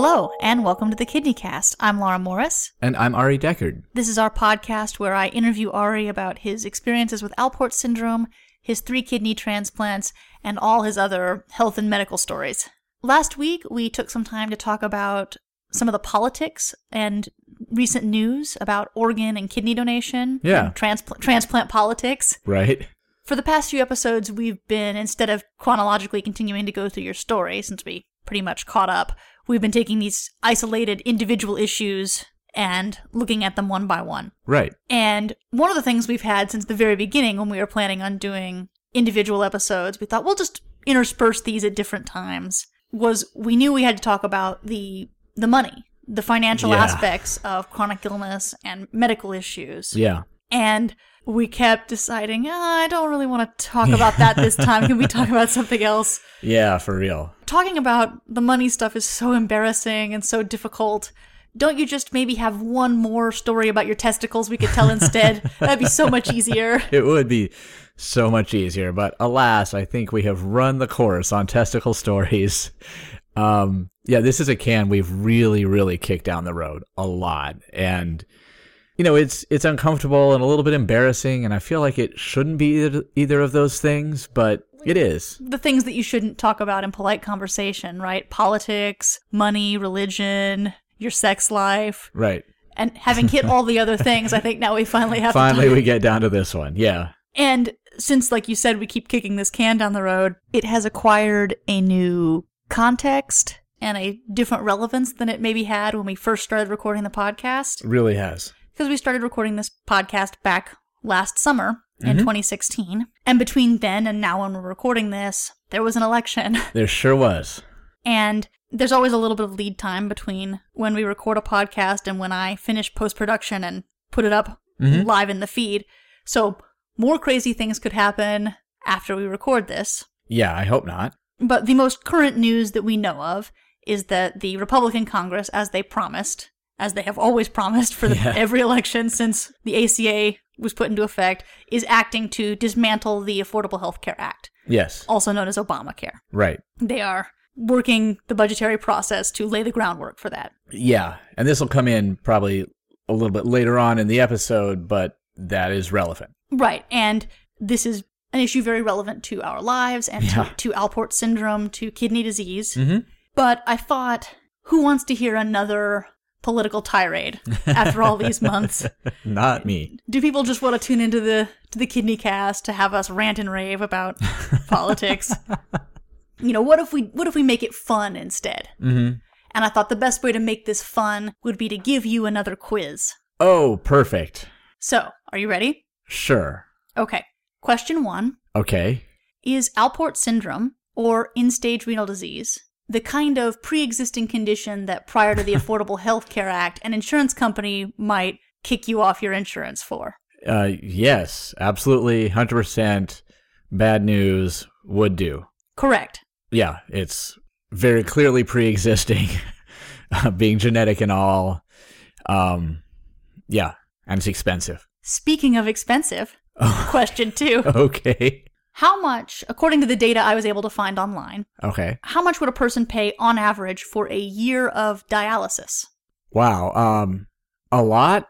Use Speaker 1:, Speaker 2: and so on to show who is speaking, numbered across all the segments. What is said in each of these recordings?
Speaker 1: Hello, and welcome to the Kidney Cast. I'm Larra Morris.
Speaker 2: And I'm Ari Deckard.
Speaker 1: This is our podcast where I interview Ari about his experiences with Alport syndrome, his three kidney transplants, and all his other health and medical stories. Last week, we took some time to talk about some of the politics and recent news about organ and kidney donation.
Speaker 2: Yeah.
Speaker 1: transpl- transplant politics.
Speaker 2: Right?
Speaker 1: For the past few episodes, we've been, instead of chronologically continuing to go through your story, since we pretty much caught up, we've been taking these isolated individual issues and looking at them one by one.
Speaker 2: Right.
Speaker 1: And one of the things we've had since the very beginning when we were planning on doing individual episodes, we thought we'll just intersperse these at different times, was we knew we had to talk about the the money, the financial
Speaker 2: Yeah.
Speaker 1: aspects of chronic illness and medical issues.
Speaker 2: Yeah.
Speaker 1: And we kept deciding, "Ah, I don't really want to talk about that this time. Can we talk about something else?
Speaker 2: Yeah, for real.
Speaker 1: Talking about the money stuff is so embarrassing and so difficult. Don't you just maybe have one more story about your testicles we could tell instead? That'd be so much easier.
Speaker 2: It would be so much easier, but alas, I think we have run the course on testicle stories. Um, yeah, this is a can we've really, really kicked down the road a lot. And you know, it's it's uncomfortable and a little bit embarrassing, and I feel like it shouldn't be either, either of those things, but it is.
Speaker 1: The things that you shouldn't talk about in polite conversation, right? Politics, money, religion, your sex life.
Speaker 2: Right.
Speaker 1: And having hit all the other things, I think now we finally have
Speaker 2: Finally, we get down to this one. Yeah.
Speaker 1: And since, like you said, we keep kicking this can down the road, it has acquired a new context and a different relevance than it maybe had when we first started recording the podcast.
Speaker 2: It really has.
Speaker 1: Because we started recording this podcast back last summer in mm-hmm. 2016. And between then and now, when we're recording this, there was an election.
Speaker 2: There sure was.
Speaker 1: And there's always a little bit of lead time between when we record a podcast and when I finish post production and put it up mm-hmm. live in the feed. So more crazy things could happen after we record this.
Speaker 2: Yeah, I hope not.
Speaker 1: But the most current news that we know of is that the Republican Congress, as they promised, as they have always promised for the,
Speaker 2: Yeah.
Speaker 1: every election since the ACA was put into effect, is acting to dismantle the Affordable Health Care Act,
Speaker 2: Yes.
Speaker 1: also known as Obamacare.
Speaker 2: Right.
Speaker 1: They are working the budgetary process to lay the groundwork for that.
Speaker 2: Yeah, and this will come in probably a little bit later on in the episode, but that is relevant.
Speaker 1: Right. And this is an issue very relevant to our lives and
Speaker 2: Yeah.
Speaker 1: to, to Alport syndrome, to kidney disease.
Speaker 2: Mhm.
Speaker 1: But I thought, who wants to hear another political tirade after all these months?
Speaker 2: Not me.
Speaker 1: Do people just want to tune into the to the kidney cast to have us rant and rave about politics? You know, what if we what if we make it fun instead?
Speaker 2: hmm
Speaker 1: And I thought the best way to make this fun would be to give you another quiz.
Speaker 2: Oh, perfect.
Speaker 1: So, are you ready?
Speaker 2: Sure.
Speaker 1: Okay. Question 1
Speaker 2: Okay.
Speaker 1: Is Alport syndrome, or end stage renal disease, the kind of pre existing condition that prior to the Affordable Health Care Act, an insurance company might kick you off your insurance for?
Speaker 2: Uh, yes, absolutely, hundred percent. Bad news would do.
Speaker 1: Correct.
Speaker 2: Yeah, it's very clearly pre-existing, uh, being genetic and all. Um, yeah, and it's expensive.
Speaker 1: Speaking of expensive,
Speaker 2: Oh,
Speaker 1: question two
Speaker 2: okay.
Speaker 1: How much, according to the data I was able to find online,
Speaker 2: Okay.
Speaker 1: how much would a person pay on average for a year of dialysis?
Speaker 2: Wow. Um, a lot.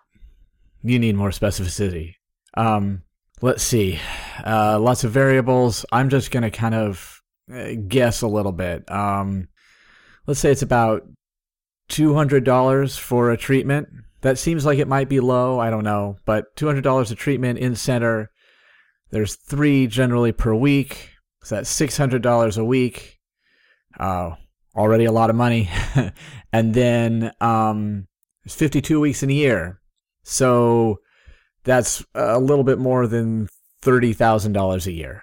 Speaker 2: You need more specificity. Um, let's see. Uh, lots of variables. I'm just gonna kind of uh, guess a little bit. Um, let's say it's about two hundred dollars for a treatment. That seems like it might be low. I don't know, but two hundred dollars a treatment in center. There's three generally per week. So that's six hundred dollars a week. Uh, already a lot of money. and then um, there's 52 weeks in a year. So that's a little bit more than $30,000 a year.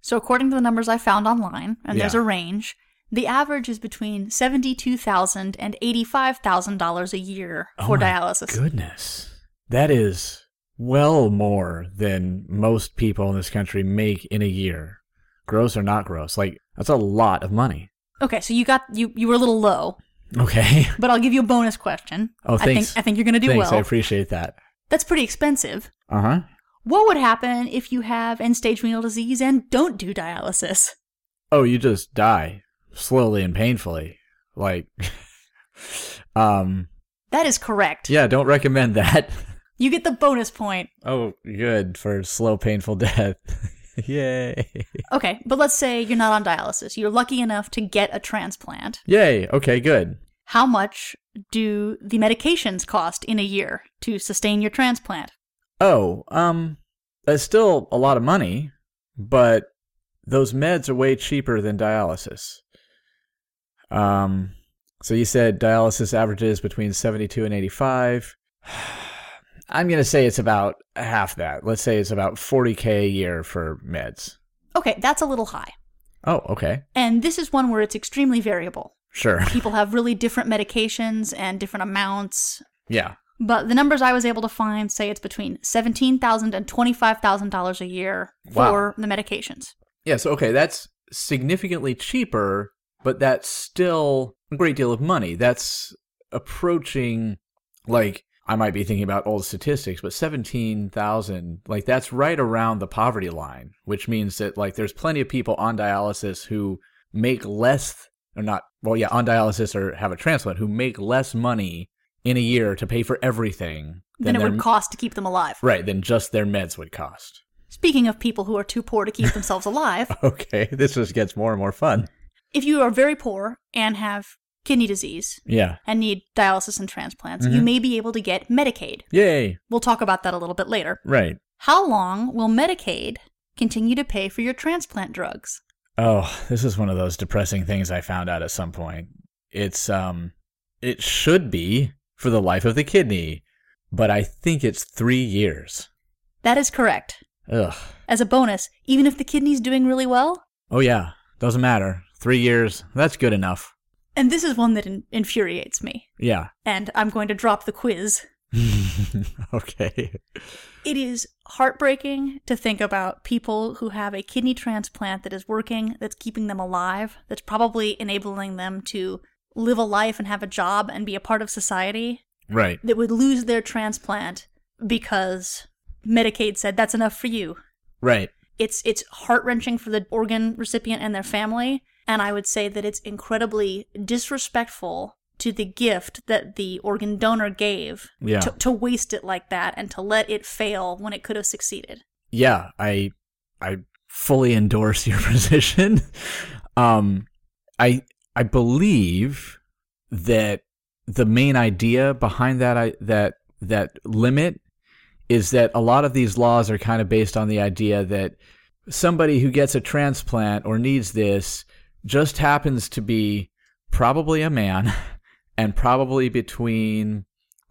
Speaker 1: So, according to the numbers I found online, and there's a range, the average is between $72,000 and $85,000 a year
Speaker 2: Oh
Speaker 1: for
Speaker 2: my
Speaker 1: dialysis.
Speaker 2: Goodness. That is well more than most people in this country make in a year. Gross or not gross. Like, that's a lot of money.
Speaker 1: Okay, so you got you you were a little low,
Speaker 2: Okay.
Speaker 1: but I'll give you a bonus question.
Speaker 2: Oh,
Speaker 1: I think
Speaker 2: thanks.
Speaker 1: I think you're going to do well.
Speaker 2: Thanks. I appreciate that.
Speaker 1: That's pretty expensive.
Speaker 2: Uh huh.
Speaker 1: What would happen if you have end-stage renal disease and don't do dialysis?
Speaker 2: Oh, you just die slowly and painfully. Like, um,
Speaker 1: That is correct.
Speaker 2: yeah, don't recommend that.
Speaker 1: You get the bonus point.
Speaker 2: Oh, good for slow, painful death. Yay.
Speaker 1: Okay, but let's say you're not on dialysis. You're lucky enough to get a transplant.
Speaker 2: Yay. Okay, good.
Speaker 1: How much do the medications cost in a year to sustain your transplant?
Speaker 2: Oh, um, that's still a lot of money, but those meds are way cheaper than dialysis. Um, so you said dialysis averages between 72 and 85. I'm going to say it's about half that. Let's say it's about 40k a year for meds.
Speaker 1: Okay, that's a little high.
Speaker 2: Oh, okay.
Speaker 1: And this is one where it's extremely variable.
Speaker 2: Sure.
Speaker 1: People have really different medications and different amounts.
Speaker 2: Yeah.
Speaker 1: But the numbers I was able to find say it's between $17,000 and $25,000 a year
Speaker 2: Wow.
Speaker 1: for the medications.
Speaker 2: Yes, okay, that's significantly cheaper, but that's still a great deal of money. That's approaching like I might be thinking about old statistics, but 17,000, like that's right around the poverty line, which means that like there's plenty of people on dialysis who make less or not well yeah, on dialysis or have a transplant who make less money in a year to pay for everything
Speaker 1: Than it
Speaker 2: their-
Speaker 1: would cost to keep them alive.
Speaker 2: right, than just their meds would cost.
Speaker 1: Speaking of people who are too poor to keep themselves alive,
Speaker 2: Okay, this just gets more and more fun.
Speaker 1: if you are very poor and have kidney disease
Speaker 2: Yeah.
Speaker 1: and need dialysis and transplants,
Speaker 2: Mm-hmm.
Speaker 1: you may be able to get Medicaid.
Speaker 2: Yay.
Speaker 1: We'll talk about that a little bit later.
Speaker 2: Right.
Speaker 1: How long will Medicaid continue to pay for your transplant drugs?
Speaker 2: Oh, this is one of those depressing things I found out at some point. It's um it should be for the life of the kidney, but I think it's 3 years.
Speaker 1: That is correct.
Speaker 2: Ugh.
Speaker 1: As a bonus, even if the kidney's doing really well,
Speaker 2: Oh yeah, doesn't matter. 3 years, that's good enough.
Speaker 1: And this is one that in- infuriates me,
Speaker 2: Yeah.
Speaker 1: and I'm going to drop the quiz.
Speaker 2: okay.
Speaker 1: It is heartbreaking to think about people who have a kidney transplant that is working, that's keeping them alive, that's probably enabling them to live a life and have a job and be a part of society,
Speaker 2: Right.
Speaker 1: that would lose their transplant because Medicaid said that's enough for you.
Speaker 2: Right.
Speaker 1: It's it's heart-wrenching for the organ recipient and their family, and I would say that it's incredibly disrespectful to the gift that the organ donor gave
Speaker 2: Yeah.
Speaker 1: to, to waste it like that and to let it fail when it could have succeeded.
Speaker 2: yeah, I I fully endorse your position. Um I I believe that the main idea behind that I that that limit is that a lot of these laws are kind of based on the idea that somebody who gets a transplant or needs this just happens to be probably a man and probably between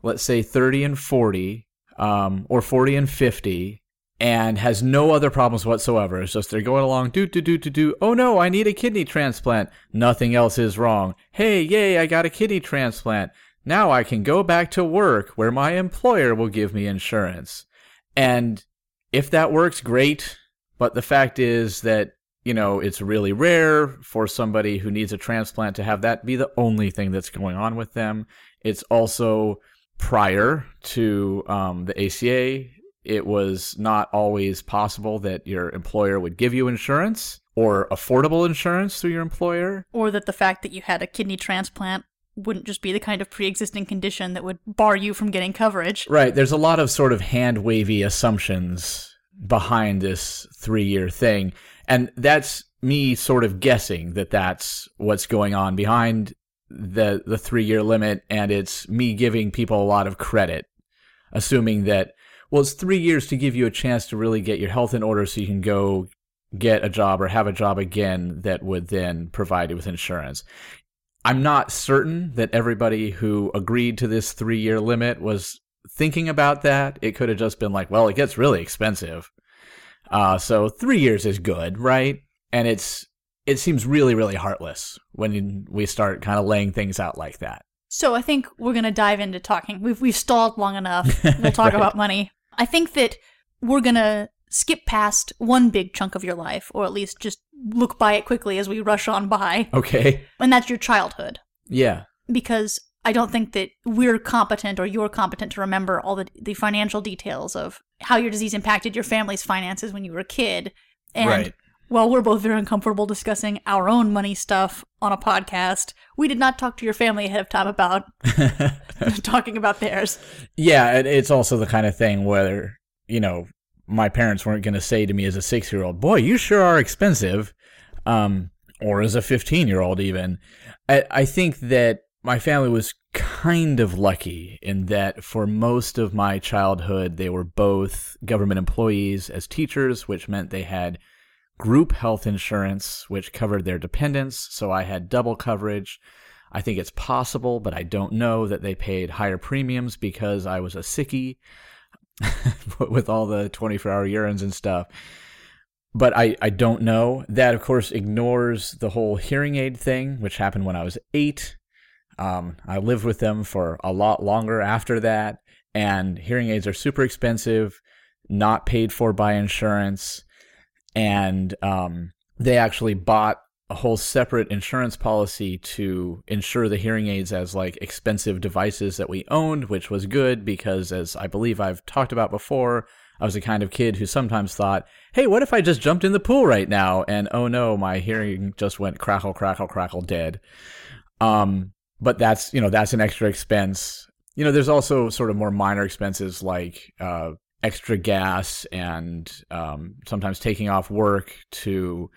Speaker 2: let's say 30 and 40 um, or 40 and 50 and has no other problems whatsoever. It's just they're going along, do, do, do, do, do. Oh no, I need a kidney transplant. Nothing else is wrong. Hey, yay, I got a kidney transplant. Now I can go back to work where my employer will give me insurance. And if that works, great. But the fact is that, you know, it's really rare for somebody who needs a transplant to have that be the only thing that's going on with them. It's also prior to um, the ACA, it was not always possible that your employer would give you insurance or affordable insurance through your employer.
Speaker 1: Or that the fact that you had a kidney transplant wouldn't just be the kind of pre-existing condition that would bar you from getting coverage.
Speaker 2: Right. There's a lot of sort of hand wavy assumptions behind this three year thing. And that's me sort of guessing that that's what's going on behind the, the three year limit. And it's me giving people a lot of credit, assuming that, well, it's three years to give you a chance to really get your health in order so you can go get a job or have a job again that would then provide you with insurance. I'm not certain that everybody who agreed to this three year limit was thinking about that. It could have just been like, well, it gets really expensive. Uh, so three years is good, right? And it's it seems really, really heartless when we start kind of laying things out like that.
Speaker 1: So I think we're going to dive into talking. We've we've stalled long enough. We'll talk
Speaker 2: Right.
Speaker 1: about money. I think that we're going to skip past one big chunk of your life or at least just look by it quickly as we rush on by.
Speaker 2: Okay.
Speaker 1: And that's your childhood
Speaker 2: Yeah.
Speaker 1: because I don't think that we're competent or you're competent to remember all the the financial details of how your disease impacted your family's finances when you were a kid. And
Speaker 2: Right.
Speaker 1: While we're both very uncomfortable discussing our own money stuff on a podcast, we did not talk to your family ahead of time about talking about theirs.
Speaker 2: Yeah, it, it's also the kind of thing where, you know, my parents weren't going to say to me as a six year old, boy, you sure are expensive. Um, or as a 15 year old, even. I, I think that my family was kind of lucky in that for most of my childhood, they were both government employees as teachers, which meant they had group health insurance, which covered their dependents. So I had double coverage. I think it's possible, but I don't know that they paid higher premiums because I was a sickie with all the 24 hour urines and stuff. But I, I don't know. That, of course, ignores the whole hearing aid thing, which happened when I was eight. Um, I lived with them for a lot longer after that, and hearing aids are super expensive, not paid for by insurance, and um, they actually bought a whole separate insurance policy to insure the hearing aids as like expensive devices that we owned, which was good because, as I believe I've talked about before, I was the kind of kid who sometimes thought, hey, what if I just jumped in the pool right now? And oh no, my hearing just went crackle, crackle, crackle, dead. Um, but that's, you know, that's an extra expense. You know, there's also sort of more minor expenses like, uh, extra gas and um, sometimes taking off work to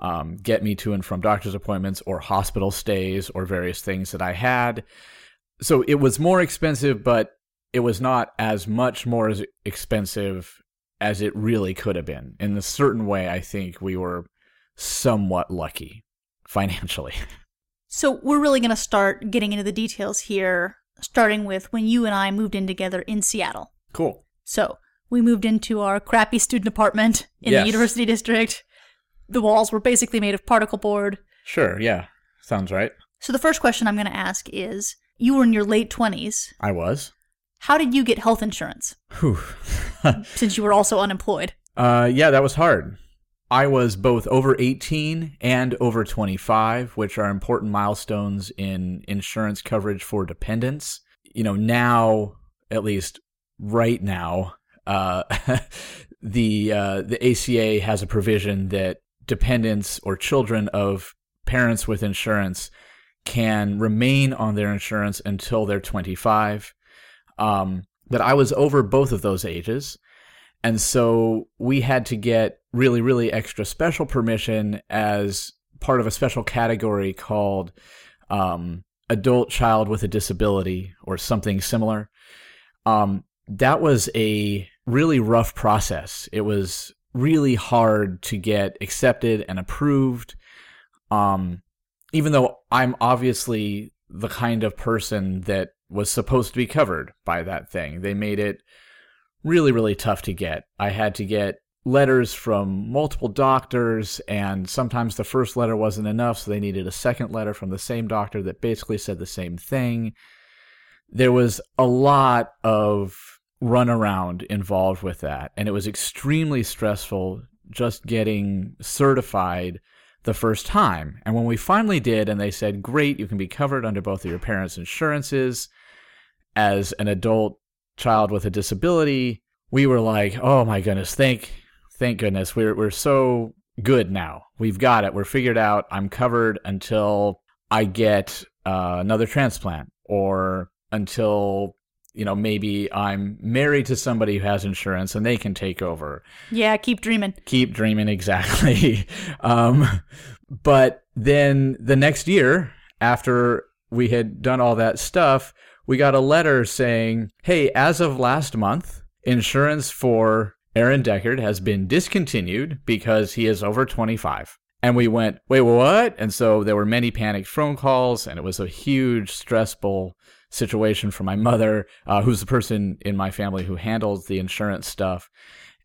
Speaker 2: um, get me to and from doctor's appointments or hospital stays or various things that I had. So it was more expensive, but it was not as much more as expensive as it really could have been. In a certain way, I think we were somewhat lucky financially.
Speaker 1: So we're really going to start getting into the details here, starting with when you and I moved in together in Seattle.
Speaker 2: Cool.
Speaker 1: So we moved into our crappy student apartment in
Speaker 2: Yes.
Speaker 1: the university district. The walls were basically made of particle board.
Speaker 2: Sure, yeah. Sounds right.
Speaker 1: So the first question I'm going to ask is you were in your late 20s.
Speaker 2: I was.
Speaker 1: How did you get health insurance
Speaker 2: Whew.
Speaker 1: since you were also unemployed?
Speaker 2: Uh, yeah, that was hard. I was both over 18 and over 25, which are important milestones in insurance coverage for dependents. You know, now, at least right now, uh, the uh, the ACA has a provision that dependents or children of parents with insurance can remain on their insurance until they're 25. Um, but I was over both of those ages. And so we had to get really, really extra special permission as part of a special category called um, adult child with a disability or something similar. Um, that was a really rough process. It was really hard to get accepted and approved. Um, even though I'm obviously the kind of person that was supposed to be covered by that thing, they made it really, really tough to get. I had to get letters from multiple doctors, and sometimes the first letter wasn't enough, so they needed a second letter from the same doctor that basically said the same thing. There was a lot of runaround involved with that, and it was extremely stressful just getting certified the first time. And when we finally did, and they said, Great, you can be covered under both of your parents' insurances as an adult child with a disability, we were like, "Oh my goodness, thank thank goodness. We're we're so good now. We've got it. We're figured out. I'm covered until I get uh, another transplant or until you know maybe I'm married to somebody who has insurance and they can take over.
Speaker 1: Yeah, keep dreaming.
Speaker 2: Keep dreaming exactly. um, but then the next year after we had done all that stuff, we got a letter saying, "Hey, as of last month, insurance for Aaron Deckard has been discontinued because he is over 25." And we went, "Wait, what?" And so there were many panicked phone calls, and it was a huge, stressful situation for my mother, uh, who's the person in my family who handles the insurance stuff.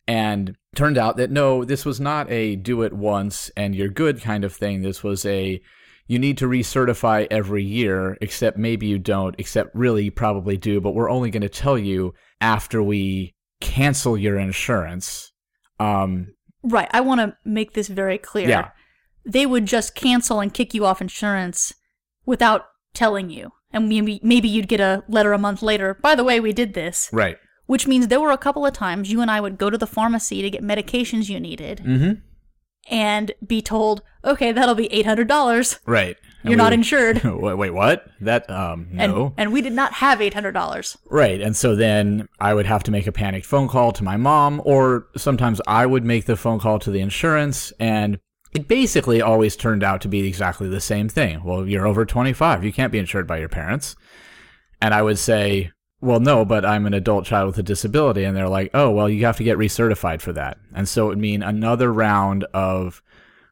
Speaker 2: And turned out that no, this was not a do it once and you're good kind of thing. This was a you need to recertify every year, except maybe you don't, except really you probably do, but we're only going to tell you after we cancel your insurance. Um,
Speaker 1: Right. I want to make this very clear.
Speaker 2: Yeah.
Speaker 1: They would just cancel and kick you off insurance without telling you. And maybe maybe you'd get a letter a month later. By the way, we did this.
Speaker 2: right.
Speaker 1: Which means there were a couple of times you and I would go to the pharmacy to get medications you needed.
Speaker 2: Mm-hmm.
Speaker 1: and be told, okay, that'll be $800.
Speaker 2: Right. And
Speaker 1: You're not insured.
Speaker 2: wait, wait, what? That um
Speaker 1: And,
Speaker 2: no.
Speaker 1: and we did not have $800.
Speaker 2: Right. And so then I would have to make a panicked phone call to my mom, or sometimes I would make the phone call to the insurance. And it basically always turned out to be exactly the same thing. Well, you're over 25. You can't be insured by your parents. And I would say, well, no, but I'm an adult child with a disability. And they're like, oh, well, you have to get recertified for that. And so it would mean another round of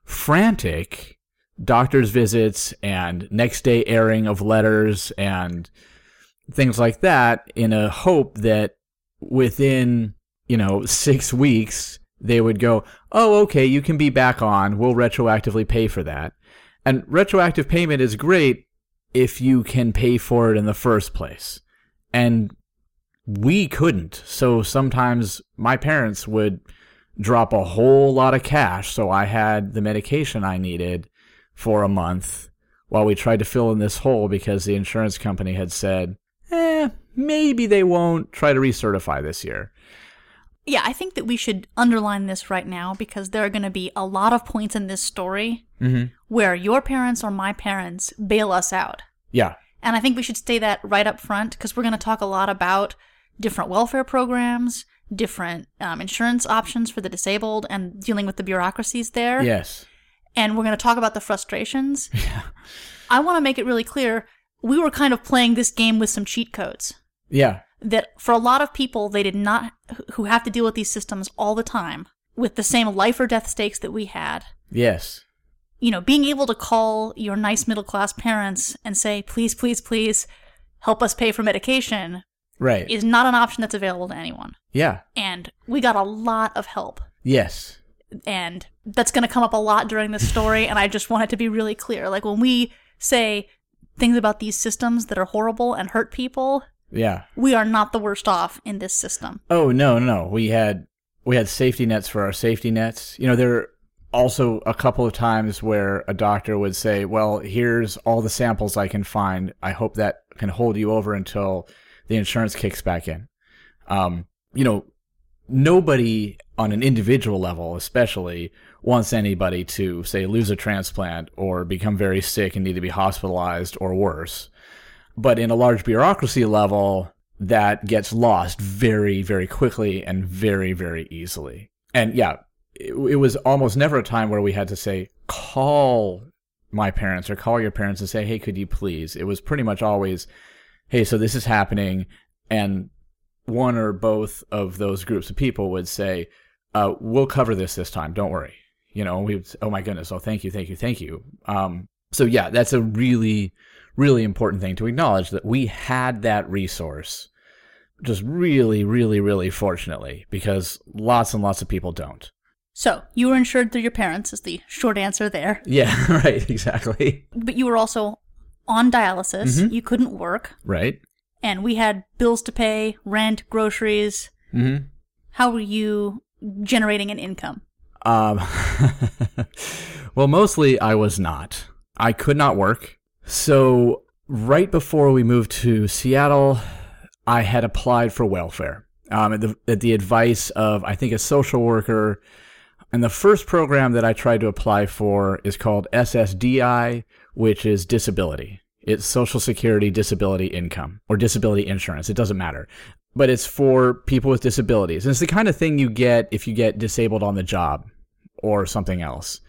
Speaker 2: frantic doctor's visits and next day airing of letters and things like that in a hope that within, you know, six weeks, they would go, oh, okay, you can be back on. We'll retroactively pay for that. And retroactive payment is great if you can pay for it in the first place. And we couldn't. So sometimes my parents would drop a whole lot of cash. So I had the medication I needed for a month while we tried to fill in this hole because the insurance company had said, eh, maybe they won't try to recertify this year.
Speaker 1: Yeah, I think that we should underline this right now because there are going to be a lot of points in this story
Speaker 2: Mm-hmm.
Speaker 1: where your parents or my parents bail us out.
Speaker 2: Yeah.
Speaker 1: And I think we should say that right up front because we're going to talk a lot about different welfare programs, different um, insurance options for the disabled, and dealing with the bureaucracies there.
Speaker 2: Yes.
Speaker 1: And we're going to talk about the frustrations. Yeah. I want to make it really clear we were kind of playing this game with some cheat codes.
Speaker 2: Yeah.
Speaker 1: That for a lot of people, they did not, who have to deal with these systems all the time with the same life or death stakes that we had.
Speaker 2: Yes.
Speaker 1: you know, being able to call your nice middle class parents and say, please, please, please help us pay for medication
Speaker 2: Right.
Speaker 1: is not an option that's available to anyone.
Speaker 2: yeah.
Speaker 1: And we got a lot of help.
Speaker 2: Yes.
Speaker 1: And that's going to come up a lot during this story. and I just want it to be really clear. Like when we say things about these systems that are horrible and hurt people,
Speaker 2: Yeah.
Speaker 1: we are not the worst off in this system.
Speaker 2: Oh no, no. We had we had safety nets for our safety nets. You know, there are also a couple of times where a doctor would say, "Well, here's all the samples I can find. I hope that can hold you over until the insurance kicks back in." Um, you know, nobody on an individual level, especially, wants anybody to say lose a transplant or become very sick and need to be hospitalized or worse. But in a large bureaucracy level, that gets lost very, very quickly and very, very easily. And yeah, it, it was almost never a time where we had to say, call my parents or call your parents and say, hey, could you please? It was pretty much always, hey, so this is happening. And one or both of those groups of people would say, uh, we'll cover this this time. Don't worry. You know, we would, oh my goodness. Oh, thank you, thank you, thank you. Um, so yeah, that's a really, really important thing to acknowledge that we had that resource just really, really, really fortunately because lots and lots of people don't.
Speaker 1: So you were insured through your parents, is the short answer there.
Speaker 2: Yeah, right, exactly.
Speaker 1: But you were also on dialysis. You couldn't work.
Speaker 2: Right.
Speaker 1: And we had bills to pay, rent, groceries.
Speaker 2: Mm-hmm.
Speaker 1: How were you generating an income?
Speaker 2: Um, well, mostly I was not. I could not work. So, right before we moved to Seattle, I had applied for welfare um, at, the, at the advice of, I think, a social worker. And the first program that I tried to apply for is called SSDI, which is disability. It's Social Security Disability Income or Disability Insurance. It doesn't matter. But it's for people with disabilities. And it's the kind of thing you get if you get disabled on the job or something else.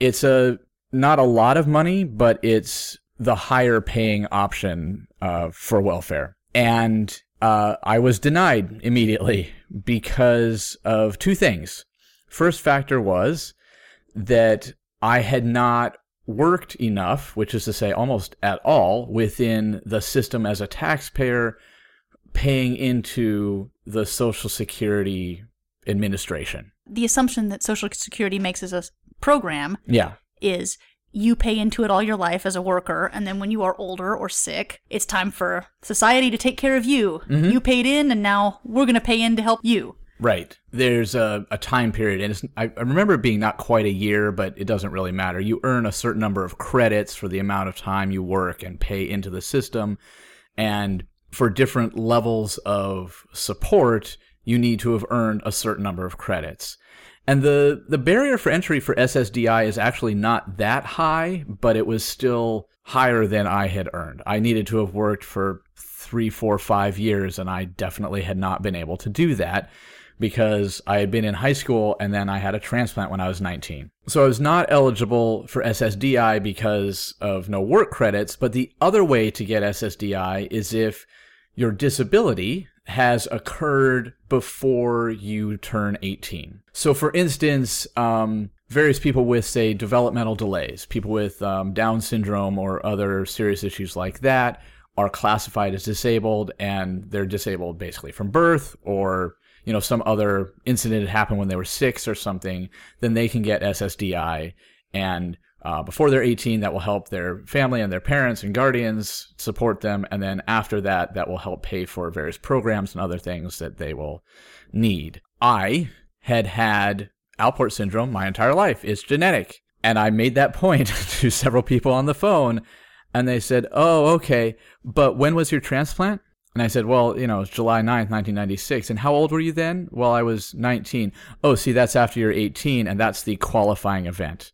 Speaker 2: It's a not a lot of money, but it's the higher paying option uh, for welfare. And uh, I was denied immediately because of two things. First factor was that I had not worked enough, which is to say almost at all, within the system as a taxpayer paying into the Social Security Administration.
Speaker 1: The assumption that Social Security makes as a program
Speaker 2: Yeah.
Speaker 1: is you pay into it all your life as a worker, and then when you are older or sick, it's time for society to take care of you. Mm-hmm. You paid in, and now we're going to pay in to help you.
Speaker 2: Right. There's a, a time period, and I, I remember it being not quite a year, but it doesn't really matter. You earn a certain number of credits for the amount of time you work and pay into the system. And for different levels of support, you need to have earned a certain number of credits. And the, the barrier for entry for SSDI is actually not that high, but it was still higher than I had earned. I needed to have worked for three, four, five years, and I definitely had not been able to do that because I had been in high school and then I had a transplant when I was 19. So I was not eligible for SSDI because of no work credits. But the other way to get SSDI is if your disability has occurred before you turn 18. So, for instance, um, various people with, say, developmental delays, people with um, Down syndrome or other serious issues like that, are classified as disabled and they're disabled basically from birth or you know some other incident had happened when they were six or something then they can get ssdi and uh, before they're 18 that will help their family and their parents and guardians support them. And then after that that will help pay for various programs and other things that they will need. I had had alport syndrome my entire life. It's genetic. And i made that point to several people on the phone and they said oh okay. But when was your transplant and I said, well, you know, it's July 9th, 1996. And how old were you then? Well, I was 19. Oh, see, that's after you're 18, and that's the qualifying event.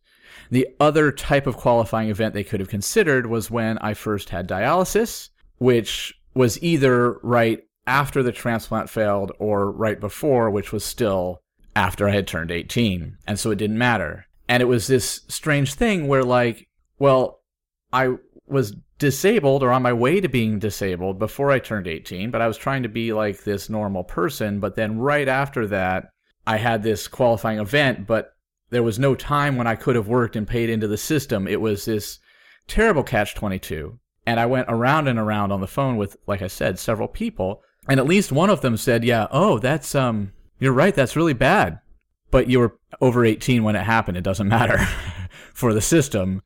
Speaker 2: The other type of qualifying event they could have considered was when I first had dialysis, which was either right after the transplant failed or right before, which was still after I had turned 18. And so it didn't matter. And it was this strange thing where, like, well, I was disabled or on my way to being disabled before I turned 18, but I was trying to be like this normal person. But then right after that, I had this qualifying event, but there was no time when I could have worked and paid into the system. It was this terrible catch 22. And I went around and around on the phone with, like I said, several people. And at least one of them said, yeah, oh, that's, um, you're right. That's really bad. But you were over 18 when it happened. It doesn't matter for the system.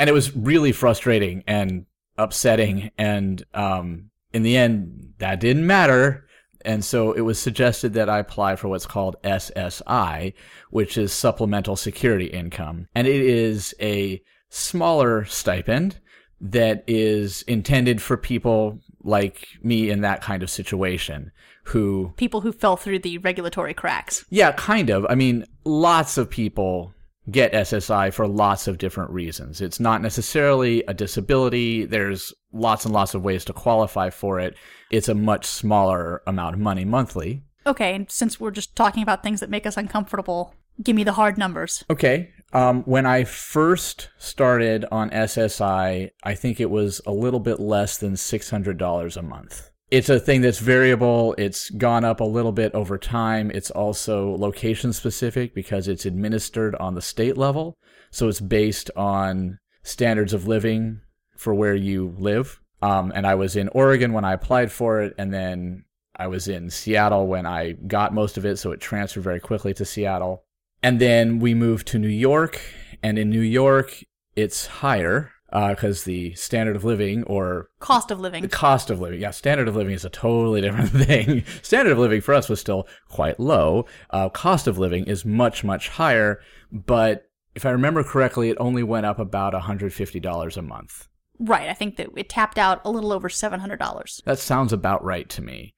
Speaker 2: And it was really frustrating and upsetting. And, um, in the end, that didn't matter and so it was suggested that I apply for what's called SSI, which is Supplemental Security Income. And it is a smaller stipend that is intended for people like me in that kind of situation who.
Speaker 1: People who fell through the regulatory cracks.
Speaker 2: Yeah, kind of. I mean, lots of people get SSI for lots of different reasons. It's not necessarily a disability. There's lots and lots of ways to qualify for it. It's a much smaller amount of money monthly.
Speaker 1: Okay, and since we're just talking about things that make us uncomfortable, give me the hard numbers.
Speaker 2: Okay. Um, when I first started on SSI, I think it was a little bit less than $600 a month. It's a thing that's variable. It's gone up a little bit over time. It's also location specific because it's administered on the state level. So it's based on standards of living for where you live. Um, and I was in Oregon when I applied for it, and then I was in Seattle when I got most of it, so it transferred very quickly to Seattle. And then we moved to New York, and in New York, it's higher because uh, the standard of living or
Speaker 1: cost of living.
Speaker 2: the cost of living yeah standard of living is a totally different thing. Standard of living for us was still quite low. Uh, cost of living is much much higher but if i remember correctly it only went up about $150 a month.
Speaker 1: Right i think that it tapped out a little over $700
Speaker 2: that sounds about right to me.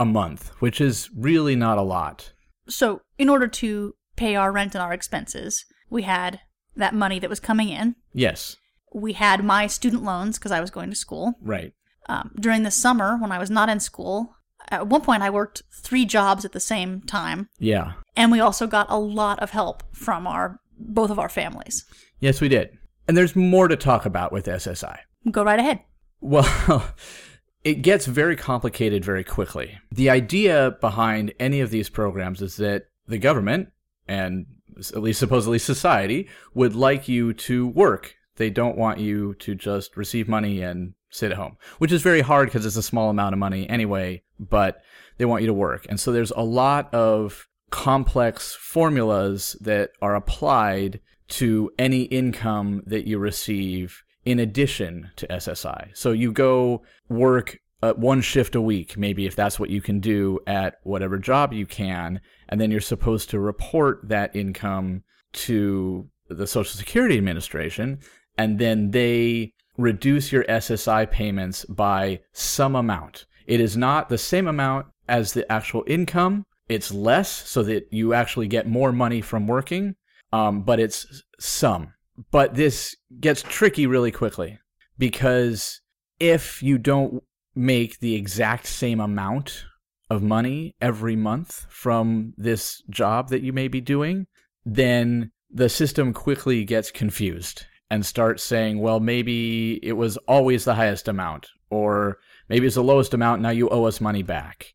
Speaker 2: A month which is really not a lot.
Speaker 1: So in order to pay our rent and our expenses we had that money that was coming in.
Speaker 2: Yes
Speaker 1: we had my student loans because I was going to school.
Speaker 2: Right.
Speaker 1: Um, during the summer, when I was not in school, at one point I worked three jobs at the same time.
Speaker 2: Yeah.
Speaker 1: And we also got a lot of help from our both of our families.
Speaker 2: Yes, we did. And there's more to talk about with SSI.
Speaker 1: Go right ahead.
Speaker 2: Well, it gets very complicated very quickly. The idea behind any of these programs is that the government and at least supposedly society would like you to work they don't want you to just receive money and sit at home, which is very hard because it's a small amount of money anyway, but they want you to work. And so there's a lot of complex formulas that are applied to any income that you receive in addition to SSI. So you go work uh, one shift a week, maybe if that's what you can do at whatever job you can, and then you're supposed to report that income to the Social Security Administration and then they reduce your SSI payments by some amount. It is not the same amount as the actual income. it's less so that you actually get more money from working, um, but it's some. But this gets tricky really quickly because if you don't make the exact same amount of money every month from this job that you may be doing, then the system quickly gets confused and start saying, well, maybe it was always the highest amount, or maybe it's the lowest amount, now you owe us money back.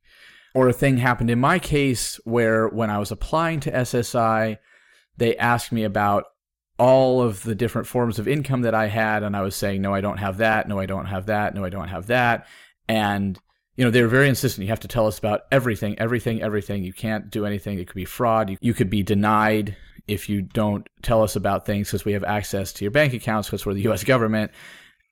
Speaker 2: Or a thing happened in my case where when I was applying to SSI, they asked me about all of the different forms of income that I had, and I was saying, no, I don't have that, no, I don't have that, no, I don't have that. And you know, they were very insistent. You have to tell us about everything, everything, everything. You can't do anything. It could be fraud. You, you could be denied if you don't tell us about things because we have access to your bank accounts because we're the US government.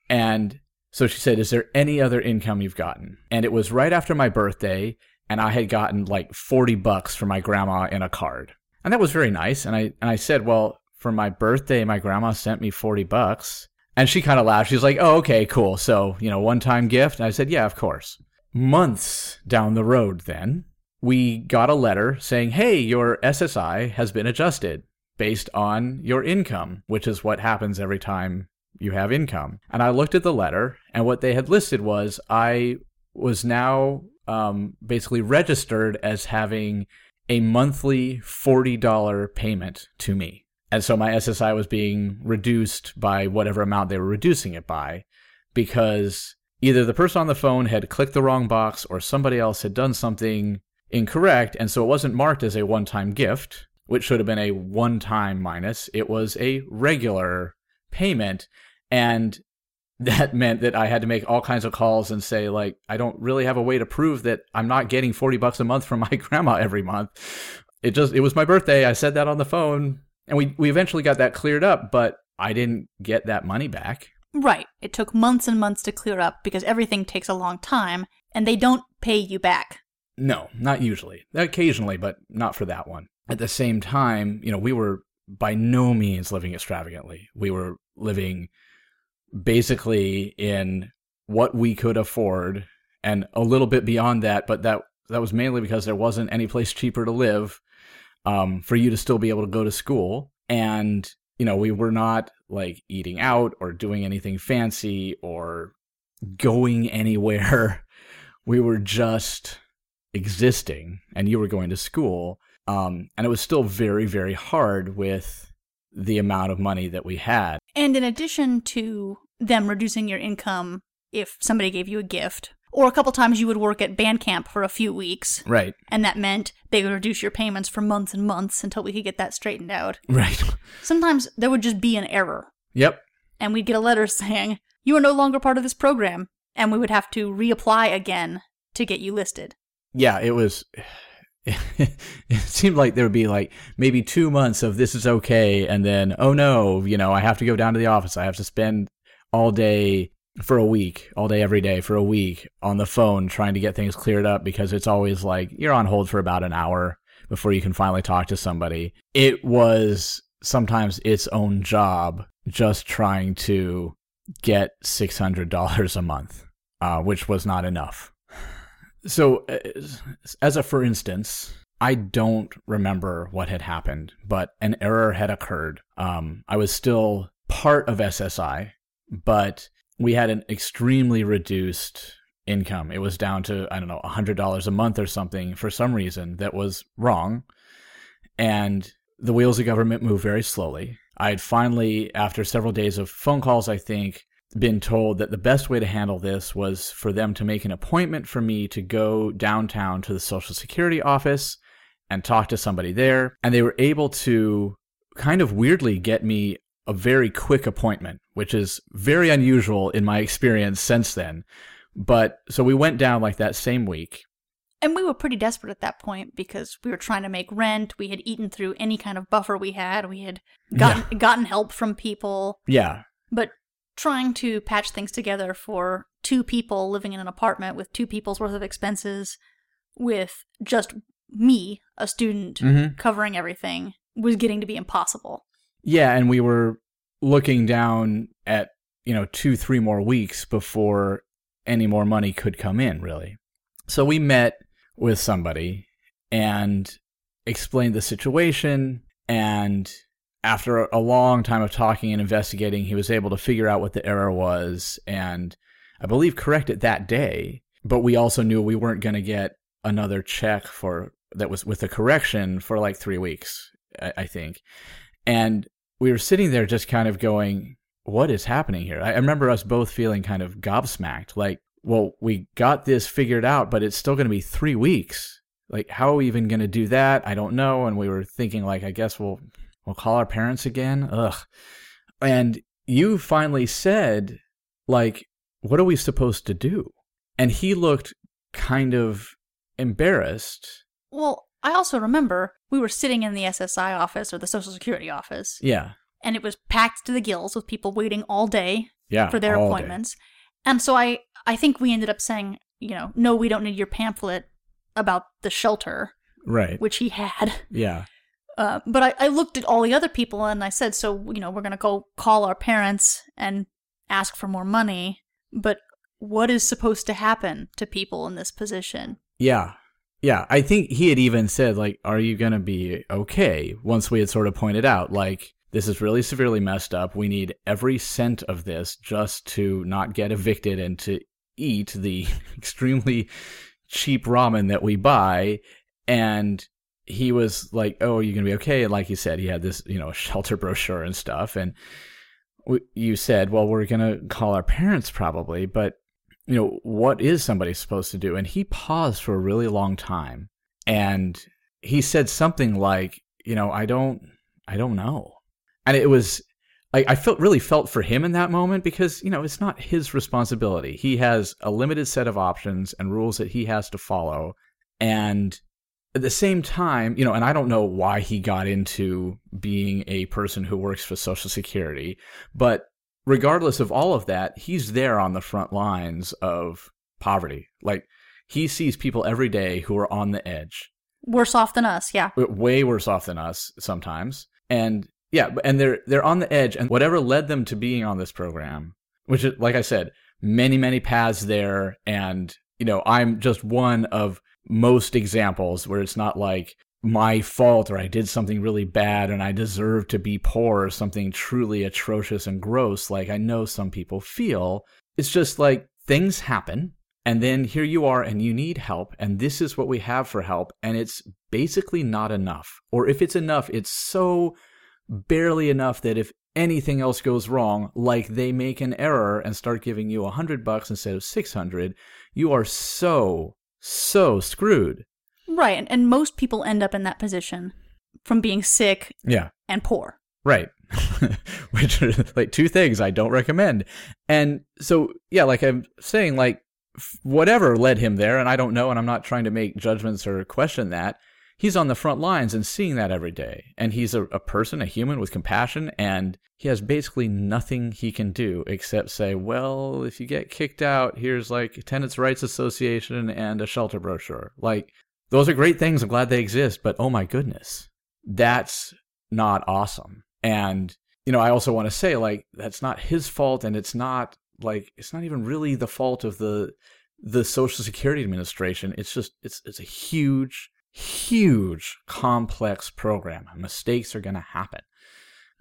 Speaker 2: And so she said, Is there any other income you've gotten? And it was right after my birthday, and I had gotten like 40 bucks from my grandma in a card. And that was very nice. And I, and I said, Well, for my birthday, my grandma sent me 40 bucks. And she kind of laughed. She's like, Oh, okay, cool. So, you know, one time gift. And I said, Yeah, of course months down the road, then, we got a letter saying, hey, your SSI has been adjusted based on your income, which is what happens every time you have income. And I looked at the letter, and what they had listed was I was now um, basically registered as having a monthly $40 payment to me. And so my SSI was being reduced by whatever amount they were reducing it by because either the person on the phone had clicked the wrong box or somebody else had done something incorrect. And so it wasn't marked as a one time gift, which should have been a one time minus. It was a regular payment. And that meant that I had to make all kinds of calls and say, like, I don't really have a way to prove that I'm not getting 40 bucks a month from my grandma every month. It just, it was my birthday. I said that on the phone. And we, we eventually got that cleared up, but I didn't get that money back.
Speaker 1: Right. It took months and months to clear up because everything takes a long time, and they don't pay you back.
Speaker 2: No, not usually. Occasionally, but not for that one. At the same time, you know, we were by no means living extravagantly. We were living basically in what we could afford and a little bit beyond that, but that that was mainly because there wasn't any place cheaper to live um, for you to still be able to go to school. And you know, we were not like eating out or doing anything fancy or going anywhere. We were just existing and you were going to school. Um, and it was still very, very hard with the amount of money that we had.
Speaker 1: And in addition to them reducing your income if somebody gave you a gift or a couple times you would work at band camp for a few weeks.
Speaker 2: Right.
Speaker 1: And that meant they would reduce your payments for months and months until we could get that straightened out.
Speaker 2: Right.
Speaker 1: Sometimes there would just be an error.
Speaker 2: Yep.
Speaker 1: And we'd get a letter saying, You are no longer part of this program. And we would have to reapply again to get you listed.
Speaker 2: Yeah, it was. it seemed like there would be like maybe two months of this is okay, and then, oh no, you know, I have to go down to the office. I have to spend all day for a week, all day, every day for a week on the phone trying to get things cleared up because it's always like you're on hold for about an hour before you can finally talk to somebody. It was sometimes its own job just trying to get $600 a month, uh, which was not enough. So, as a for instance, I don't remember what had happened, but an error had occurred. Um, I was still part of SSI, but we had an extremely reduced income. It was down to, I don't know, $100 a month or something for some reason that was wrong. And the wheels of government move very slowly. I had finally, after several days of phone calls, I think, been told that the best way to handle this was for them to make an appointment for me to go downtown to the Social Security office and talk to somebody there. And they were able to kind of weirdly get me a very quick appointment, which is very unusual in my experience since then. But so we went down like that same week.
Speaker 1: And we were pretty desperate at that point because we were trying to make rent. We had eaten through any kind of buffer we had. We had gotten yeah. gotten help from people.
Speaker 2: Yeah.
Speaker 1: But trying to patch things together for two people living in an apartment with two people's worth of expenses with just me, a student, mm-hmm. covering everything was getting to be impossible.
Speaker 2: Yeah, and we were looking down at, you know, two, three more weeks before any more money could come in, really. So we met with somebody and explained the situation. And after a long time of talking and investigating, he was able to figure out what the error was and I believe correct it that day. But we also knew we weren't going to get another check for that was with a correction for like three weeks, I, I think. And we were sitting there just kind of going, what is happening here? I, I remember us both feeling kind of gobsmacked, like, well, we got this figured out, but it's still going to be three weeks. Like, how are we even going to do that? I don't know. And we were thinking, like, I guess we'll we'll call our parents again. Ugh. And you finally said, like, what are we supposed to do? And he looked kind of embarrassed.
Speaker 1: Well, I also remember we were sitting in the SSI office or the Social Security office.
Speaker 2: Yeah.
Speaker 1: And it was packed to the gills with people waiting all day
Speaker 2: yeah,
Speaker 1: for their appointments. Day. And so I, I think we ended up saying, you know, no, we don't need your pamphlet about the shelter.
Speaker 2: Right.
Speaker 1: Which he had.
Speaker 2: Yeah.
Speaker 1: Uh, but I, I looked at all the other people and I said, so, you know, we're going to go call our parents and ask for more money. But what is supposed to happen to people in this position?
Speaker 2: Yeah. Yeah. I think he had even said, like, are you going to be okay? Once we had sort of pointed out, like, this is really severely messed up. We need every cent of this just to not get evicted and to eat the extremely cheap ramen that we buy. And he was like, "Oh, you're you gonna be okay?" And like you said, he had this, you know, shelter brochure and stuff. And you said, "Well, we're gonna call our parents probably," but you know, what is somebody supposed to do? And he paused for a really long time, and he said something like, "You know, I don't, I don't know," and it was. I felt really felt for him in that moment because you know it's not his responsibility. He has a limited set of options and rules that he has to follow, and at the same time, you know, and I don't know why he got into being a person who works for Social Security, but regardless of all of that, he's there on the front lines of poverty. Like he sees people every day who are on the edge.
Speaker 1: Worse off than us, yeah.
Speaker 2: Way worse off than us sometimes. And yeah, and they're they're on the edge and whatever led them to being on this program, which is like I said, many many paths there and you know, I'm just one of most examples where it's not like my fault or I did something really bad and I deserve to be poor or something truly atrocious and gross like I know some people feel. It's just like things happen and then here you are and you need help and this is what we have for help and it's basically not enough. Or if it's enough, it's so barely enough that if anything else goes wrong, like they make an error and start giving you a hundred bucks instead of six hundred, you are so so screwed.
Speaker 1: Right, and, and most people end up in that position from being sick
Speaker 2: yeah.
Speaker 1: and poor.
Speaker 2: Right. Which are like two things I don't recommend. And so, yeah, like I'm saying, like whatever led him there, and I don't know, and I'm not trying to make judgments or question that he's on the front lines and seeing that every day. And he's a, a person, a human with compassion, and he has basically nothing he can do except say, well, if you get kicked out, here's like Tenants' Rights Association and a shelter brochure. Like, those are great things. I'm glad they exist, but oh my goodness, that's not awesome. And, you know, I also want to say, like, that's not his fault, and it's not like it's not even really the fault of the the Social Security Administration. It's just it's it's a huge huge, complex program. Mistakes are going to happen.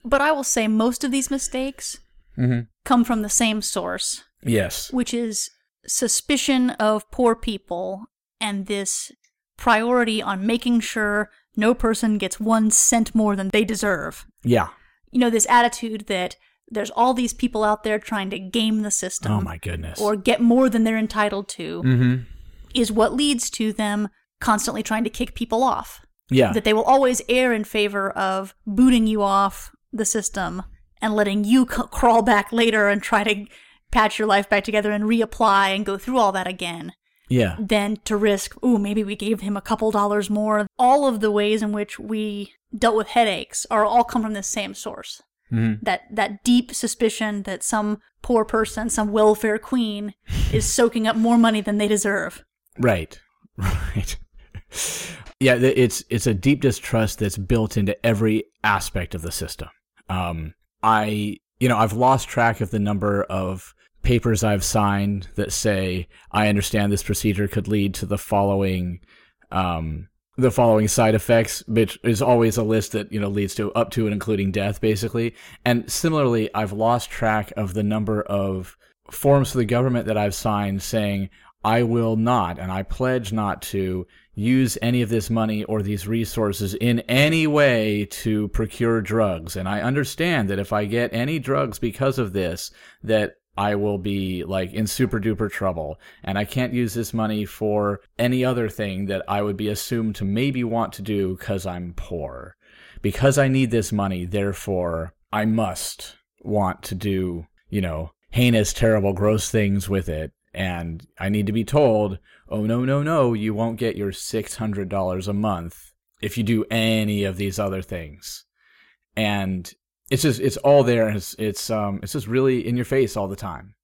Speaker 1: But I will say most of these mistakes
Speaker 2: mm-hmm.
Speaker 1: come from the same source.
Speaker 2: Yes.
Speaker 1: Which is suspicion of poor people and this priority on making sure no person gets one cent more than they deserve.
Speaker 2: Yeah.
Speaker 1: You know, this attitude that there's all these people out there trying to game the system.
Speaker 2: Oh, my goodness.
Speaker 1: Or get more than they're entitled to
Speaker 2: mm-hmm.
Speaker 1: is what leads to them constantly trying to kick people off.
Speaker 2: Yeah.
Speaker 1: That they will always err in favor of booting you off the system and letting you c- crawl back later and try to patch your life back together and reapply and go through all that again.
Speaker 2: Yeah.
Speaker 1: Than to risk, ooh, maybe we gave him a couple dollars more. All of the ways in which we dealt with headaches are all come from the same source.
Speaker 2: Mm-hmm.
Speaker 1: That that deep suspicion that some poor person, some welfare queen, is soaking up more money than they deserve.
Speaker 2: Right. Right yeah, it's it's a deep distrust that's built into every aspect of the system. Um, I you know I've lost track of the number of papers I've signed that say I understand this procedure could lead to the following um, the following side effects, which is always a list that, you know, leads to up to and including death, basically. And similarly, I've lost track of the number of forms for the government that I've signed saying, I will not, and I pledge not to use any of this money or these resources in any way to procure drugs. And I understand that if I get any drugs because of this, that I will be like in super duper trouble and I can't use this money for any other thing that I would be assumed to maybe want to do because I'm poor. Because I need this money, therefore I must want to do, you know, heinous, terrible, gross things with it. And I need to be told, oh, no, no, no, you won't get your $600 a month if you do any of these other things. And it's just it's all there. And it's it's um it's just really in your face all the time.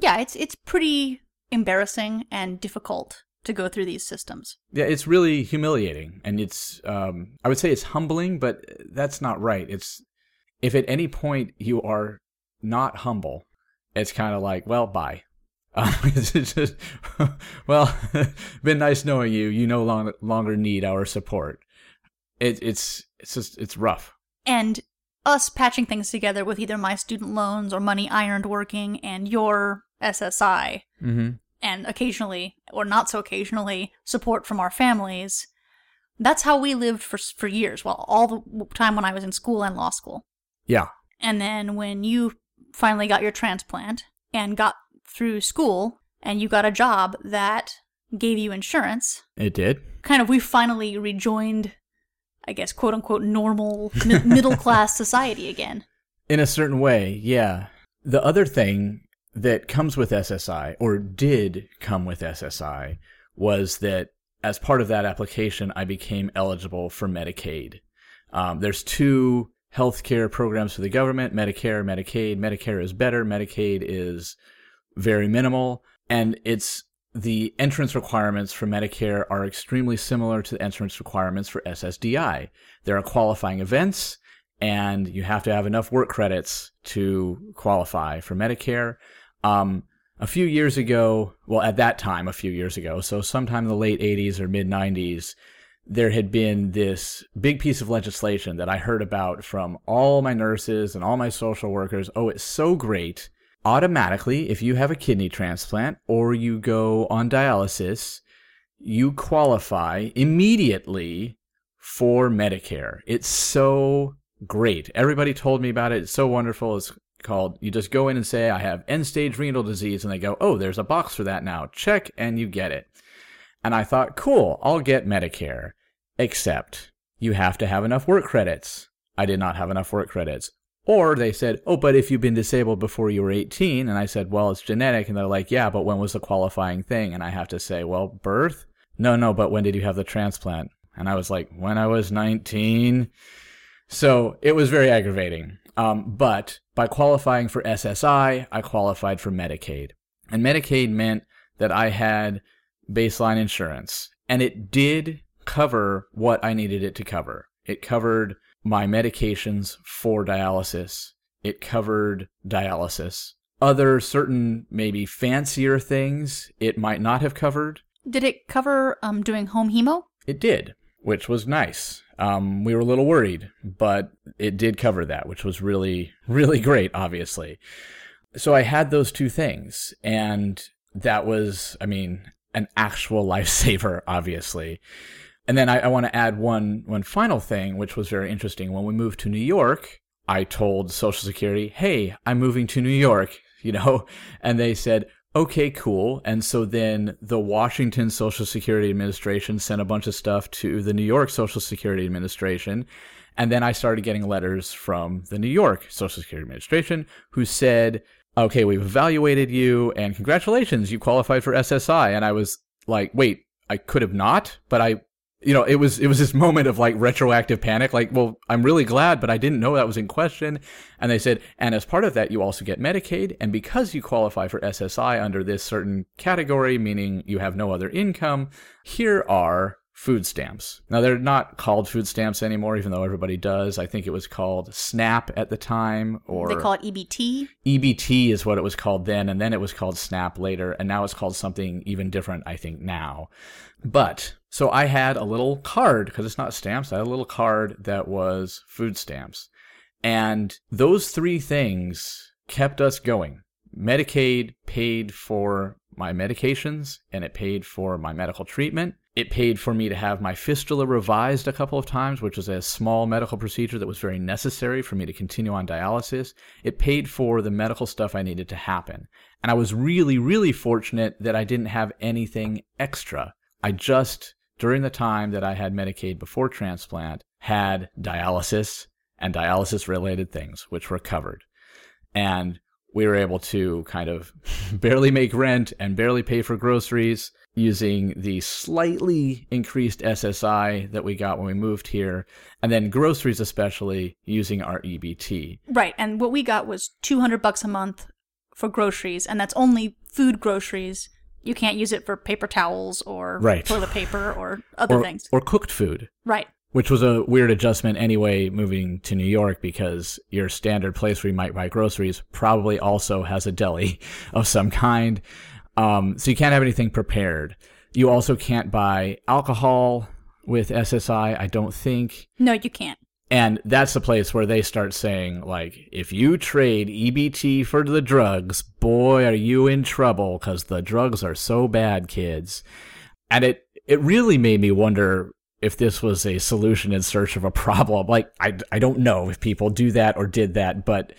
Speaker 1: Yeah it's it's pretty embarrassing and difficult to go through these systems.
Speaker 2: Yeah it's really humiliating. And it's um i would say it's humbling but that's not right. It's if at any point you are not humble it's kind of like well bye um, it's just well been nice knowing you you no long, longer need our support it, it's it's just it's rough
Speaker 1: and us patching things together with either my student loans or money I earned working and your SSI,
Speaker 2: mm-hmm.
Speaker 1: and occasionally, or not so occasionally, support from our families. That's how we lived for for years. Well, all the time when I was in school and law school.
Speaker 2: Yeah.
Speaker 1: And then when you finally got your transplant and got through school and you got a job that gave you insurance.
Speaker 2: It did.
Speaker 1: Kind of, we finally rejoined I guess, quote unquote, normal mi- middle class society again.
Speaker 2: In a certain way, yeah. The other thing that comes with SSI, or did come with SSI, was that as part of that application, I became eligible for Medicaid. Um, there's two healthcare programs for the government Medicare, Medicaid. Medicare is better, Medicaid is very minimal. And it's the entrance requirements for Medicare are extremely similar to the entrance requirements for SSDI. There are qualifying events, and you have to have enough work credits to qualify for Medicare. Um, a few years ago, well, at that time, a few years ago, so sometime in the late 80s or mid 90s, there had been this big piece of legislation that I heard about from all my nurses and all my social workers. Oh, it's so great automatically, if you have a kidney transplant or you go on dialysis, you qualify immediately for Medicare. It's so great. Everybody told me about it. It's so wonderful. It's called, you just go in and say, I have end stage renal disease. And they go, oh, there's a box for that now. Check and you get it. And I thought, cool, I'll get Medicare. Except you have to have enough work credits. I did not have enough work credits. Or they said, oh, but if you've been disabled before you were 18, and I said, well, it's genetic. And they're like, yeah, but when was the qualifying thing? And I have to say, well, birth? No, no, but when did you have the transplant? And I was like, when I was 19. So it was very aggravating. Um, but by qualifying for SSI, I qualified for Medicaid. And Medicaid meant that I had baseline insurance. And it did cover what I needed it to cover. It covered my medications for dialysis. It covered dialysis. Other certain, maybe fancier things it might not have covered.
Speaker 1: Did it cover um, doing home hemo?
Speaker 2: It did, which was nice. Um, we were a little worried, but it did cover that, which was really, really great, obviously. So I had those two things, and that was, I mean, an actual lifesaver, obviously. And then I, I want to add one one final thing, which was very interesting. When we moved to New York, I told Social Security, "Hey, I'm moving to New York," you know, and they said, "Okay, cool." And so then the Washington Social Security Administration sent a bunch of stuff to the New York Social Security Administration. And then I started getting letters from the New York Social Security Administration who said, okay, we've evaluated you and congratulations, you qualified for SSI. And I was like, wait, I could have not, but I you know, it was it was this moment of like retroactive panic. Like, well, I'm really glad, but I didn't know that was in question. And they said, and as part of that, you also get Medicaid, and because you qualify for SSI under this certain category, meaning you have no other income, here are food stamps. Now they're not called food stamps anymore, even though everybody does. I think it was called SNAP at the time, or
Speaker 1: they call it EBT.
Speaker 2: EBT is what it was called then, and then it was called SNAP later, and now it's called something even different. I think now, but So I had a little card because it's not stamps. I had a little card that was food stamps. And those three things kept us going. Medicaid paid for my medications and it paid for my medical treatment. It paid for me to have my fistula revised a couple of times, which was a small medical procedure that was very necessary for me to continue on dialysis. It paid for the medical stuff I needed to happen. And I was really, really fortunate that I didn't have anything extra. I just, during the time that I had Medicaid before transplant, had dialysis and dialysis related things, which were covered. And we were able to kind of barely make rent and barely pay for groceries using the slightly increased SSI that we got when we moved here, and then groceries especially using our EBT.
Speaker 1: Right, and what we got was 200 bucks a month for groceries, and that's only food groceries. You can't use it for paper towels or
Speaker 2: Right.
Speaker 1: toilet paper or other
Speaker 2: Or,
Speaker 1: things.
Speaker 2: or cooked food.
Speaker 1: Right.
Speaker 2: which was a weird adjustment anyway moving to New York because your standard place where you might buy groceries probably also has a deli of some kind. Um, so you can't have anything prepared. You also can't buy alcohol with SSI, I don't think.
Speaker 1: No, you can't.
Speaker 2: And that's the place where they start saying, like, if you trade EBT for the drugs, boy, are you in trouble because the drugs are so bad, kids. And it, it really made me wonder if this was a solution in search of a problem. Like, I, I don't know if people do that or did that, but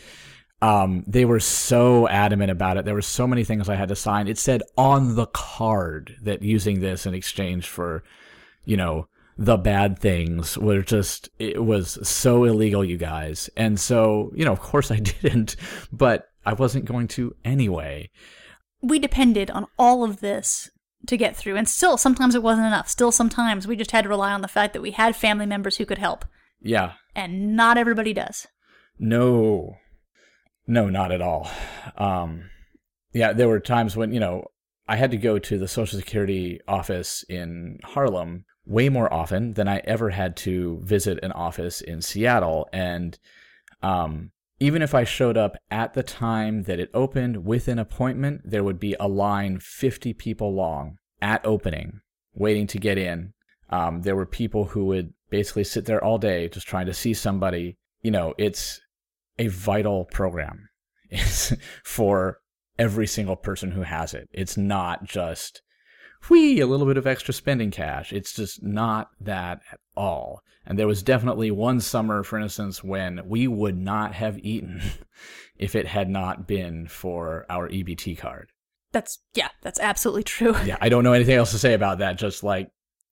Speaker 2: um, they were so adamant about it. There were so many things I had to sign. It said on the card that using this in exchange for, you know, the bad things were just, it was so illegal, you guys. And so, you know, of course I didn't, but I wasn't going to anyway.
Speaker 1: We depended on all of this to get through, and still, sometimes it wasn't enough. Still, sometimes we just had to rely on the fact that we had family members who could help,
Speaker 2: Yeah.
Speaker 1: and not everybody does.
Speaker 2: No, no, not at all. Um, yeah, there were times when, you know, I had to go to the Social Security office in Harlem way more often than I ever had to visit an office in Seattle. And um, even if I showed up at the time that it opened with an appointment, there would be a line 50 people long at opening waiting to get in. Um, there were people who would basically sit there all day just trying to see somebody. You know, it's a vital program it's for every single person who has it. It's not just whee, a little bit of extra spending cash. It's just not that at all. And there was definitely one summer, for instance, when we would not have eaten if it had not been for our EBT card.
Speaker 1: That's, yeah, that's absolutely true.
Speaker 2: Yeah, I don't know anything else to say about that. Just like,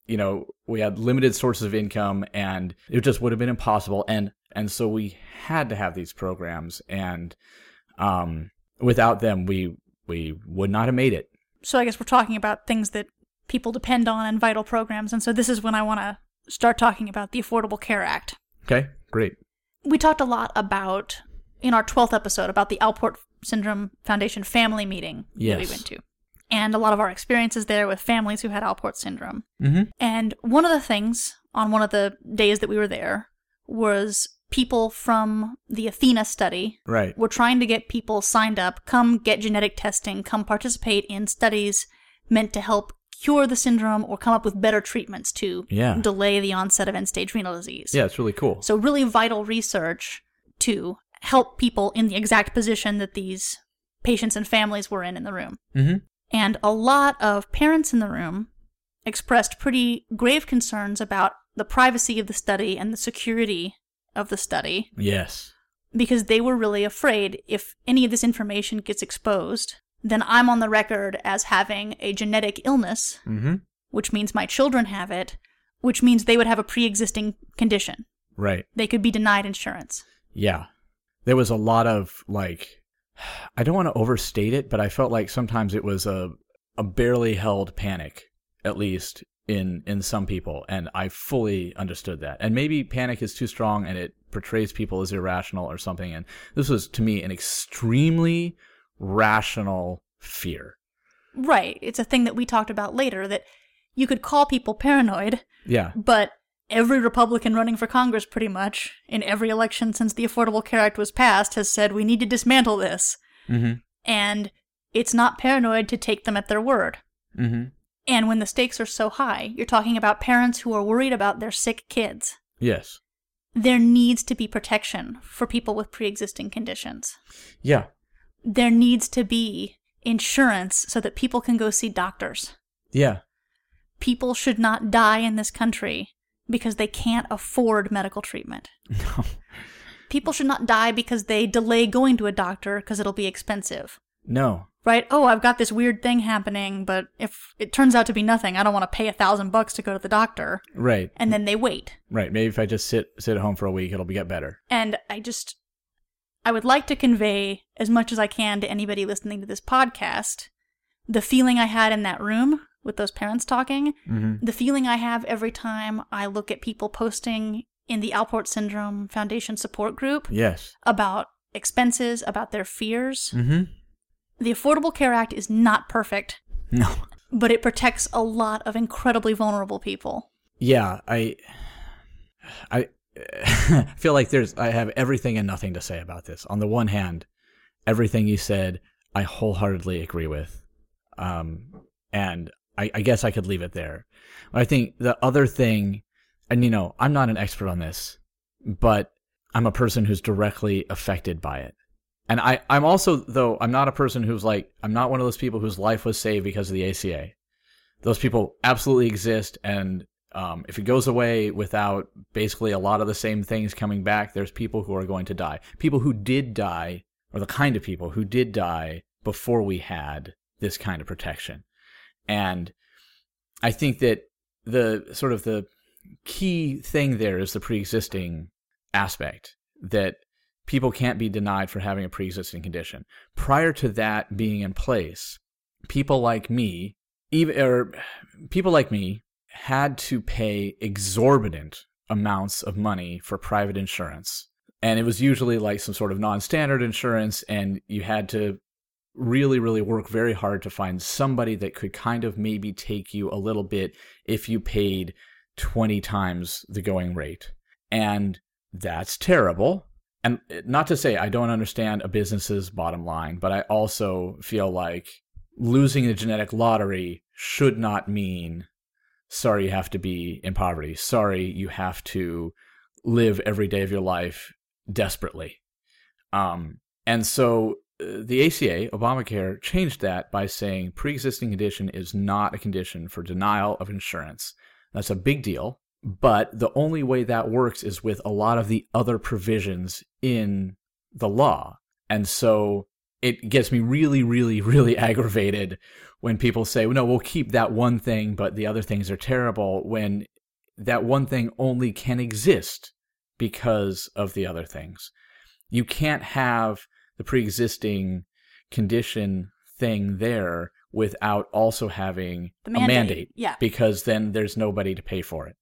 Speaker 2: you know, we had limited sources of income and it just would have been impossible. And, and so we had to have these programs and, um, without them, we, we would not have made it.
Speaker 1: So I guess we're talking about things that people depend on and vital programs, and so this is when I want to start talking about the Affordable Care Act.
Speaker 2: Okay, great.
Speaker 1: We talked a lot about, in our 12th episode, about the Alport Syndrome Foundation family meeting that we went to. And a lot of our experiences there with families who had Alport syndrome.
Speaker 2: Mm-hmm.
Speaker 1: And one of the things on one of the days that we were there was people from the Athena study
Speaker 2: Right.
Speaker 1: we're trying to get people signed up, come get genetic testing, come participate in studies meant to help cure the syndrome or come up with better treatments to
Speaker 2: Yeah.
Speaker 1: delay the onset of end stage renal disease.
Speaker 2: Yeah, it's really cool.
Speaker 1: So, really vital research to help people in the exact position that these patients and families were in in the room.
Speaker 2: Mm-hmm.
Speaker 1: And a lot of parents in the room expressed pretty grave concerns about the privacy of the study and the security of the study
Speaker 2: Yes.
Speaker 1: because they were really afraid if any of this information gets exposed, then I'm on the record as having a genetic illness,
Speaker 2: Mm-hmm.
Speaker 1: which means my children have it, which means they would have a pre existing condition.
Speaker 2: Right.
Speaker 1: They could be denied insurance.
Speaker 2: Yeah. There was a lot of like I don't want to overstate it, but I felt like sometimes it was a a barely held panic at least in in some people and I fully understood that. And maybe panic is too strong and it portrays people as irrational or something and this was to me an extremely rational fear.
Speaker 1: Right. It's a thing that we talked about later that you could call people paranoid,
Speaker 2: Yeah.
Speaker 1: but every Republican running for Congress, pretty much, in every election since the Affordable Care Act was passed, has said we need to dismantle this.
Speaker 2: mm-hmm.
Speaker 1: And it's not paranoid to take them at their word.
Speaker 2: Mm Mhm.
Speaker 1: And when the stakes are so high, you're talking about parents who are worried about their sick kids.
Speaker 2: Yes.
Speaker 1: There needs to be protection for people with pre existing conditions.
Speaker 2: Yeah.
Speaker 1: There needs to be insurance so that people can go see doctors.
Speaker 2: Yeah.
Speaker 1: People should not die in this country because they can't afford medical treatment.
Speaker 2: No.
Speaker 1: People should not die because they delay going to a doctor because it'll be expensive.
Speaker 2: No.
Speaker 1: Right? Oh, I've got this weird thing happening, but if it turns out to be nothing, I don't want to pay a thousand bucks to go to the doctor.
Speaker 2: Right.
Speaker 1: And then they wait.
Speaker 2: Right. Maybe if I just sit sit at home for a week, it'll be get better.
Speaker 1: And I just, I would like to convey as much as I can to anybody listening to this podcast the feeling I had in that room with those parents talking,
Speaker 2: Mm-hmm.
Speaker 1: the feeling I have every time I look at people posting in the Alport Syndrome Foundation support group
Speaker 2: Yes.
Speaker 1: about expenses, about their fears.
Speaker 2: Mm-hmm.
Speaker 1: The Affordable Care Act is not perfect,
Speaker 2: No.
Speaker 1: but it protects a lot of incredibly vulnerable people.
Speaker 2: Yeah. I. I feel like there's. I have everything and nothing to say about this. On the one hand, everything you said, I wholeheartedly agree with. Um, and I, I guess I could leave it there. I think the other thing, and you know, I'm not an expert on this, but I'm a person who's directly affected by it. And I, I'm also, though, I'm not a person who's like, I'm not one of those people whose life was saved because of the ACA. Those people absolutely exist. And um, if it goes away without basically a lot of the same things coming back, there's people who are going to die. People who did die, or the kind of people who did die before we had this kind of protection. And I think that the sort of the key thing there is the pre-existing aspect that people can't be denied for having a pre-existing condition. Prior to that being in place, people like me, even or people like me had to pay exorbitant amounts of money for private insurance. And it was usually like some sort of non-standard insurance and you had to really really work very hard to find somebody that could kind of maybe take you a little bit if you paid 20 times the going rate. And that's terrible. And not to say I don't understand a business's bottom line, but I also feel like losing the genetic lottery should not mean sorry you have to be in poverty. Sorry you have to live every day of your life desperately. Um, and so uh, the ACA, Obamacare, changed that by saying pre existing condition is not a condition for denial of insurance. That's a big deal. But the only way that works is with a lot of the other provisions in the law. And so it gets me really, really, really aggravated when people say, well, no, we'll keep that one thing, but the other things are terrible, when that one thing only can exist because of the other things. You can't have the pre existing condition thing there without also having
Speaker 1: The
Speaker 2: a
Speaker 1: mandate.
Speaker 2: mandate
Speaker 1: Yeah.
Speaker 2: because then there's nobody to pay for it.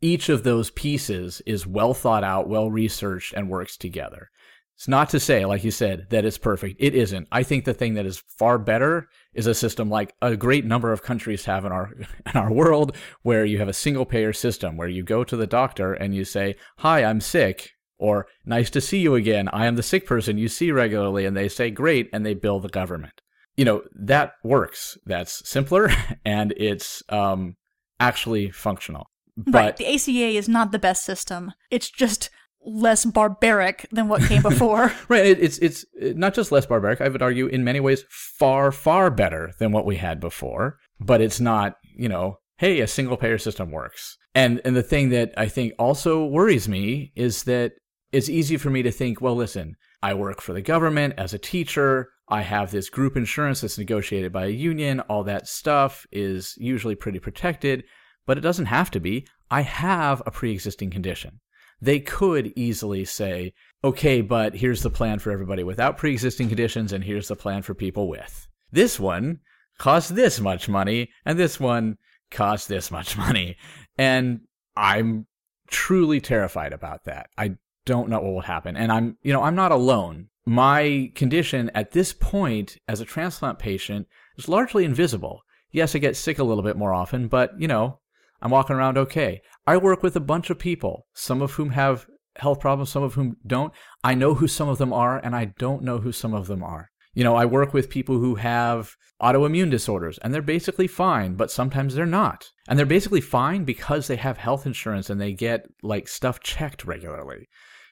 Speaker 2: Each of those pieces is well thought out, well researched, and works together. It's not to say, like you said, that it's perfect. It isn't. I think the thing that is far better is a system like a great number of countries have in our in our world, where you have a single payer system where you go to the doctor and you say, "Hi, I'm sick," or "Nice to see you again. I am the sick person you see regularly," and they say, "Great," and they bill the government. You know that works. That's simpler and it's um, actually functional. But
Speaker 1: right. The ACA is not the best system. It's just less barbaric than what came before.
Speaker 2: Right. It, it's it's uh, not just less barbaric. I would argue in many ways far far better than what we had before. But it's not you know hey a single payer system works. And and the thing that I think also worries me is that it's easy for me to think well listen I work for the government as a teacher. I have this group insurance that's negotiated by a union. All that stuff is usually pretty protected, but it doesn't have to be. I have a pre existing condition they could easily say, okay, but here's the plan for everybody without pre existing conditions, and here's the plan for people with. This one costs this much money, and this one costs this much money. And I'm truly terrified about that. I don't know what will happen. And I'm, you know, I'm not alone. My condition at this point as a transplant patient is largely invisible. Yes, I get sick a little bit more often, but, you know, I'm walking around okay. I work with a bunch of people, some of whom have health problems, some of whom don't. I know who some of them are, and I don't know who some of them are. You know, I work with people who have autoimmune disorders and they're basically fine, but sometimes they're not. And they're basically fine because they have health insurance and they get like stuff checked regularly.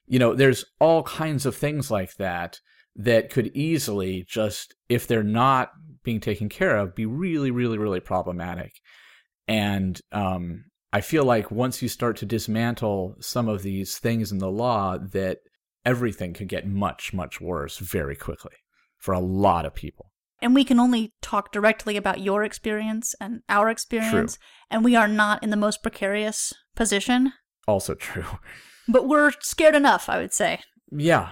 Speaker 2: You know, there's all kinds of things like that that could easily just, if they're not being taken care of, be really, really, really problematic. And um, I feel like once you start to dismantle some of these things in the law, that everything could get much, much worse very quickly for a lot of people.
Speaker 1: And we can only talk directly about your experience and our experience. True. And we are not in the most precarious position.
Speaker 2: Also true.
Speaker 1: But we're scared enough, I would say.
Speaker 2: Yeah.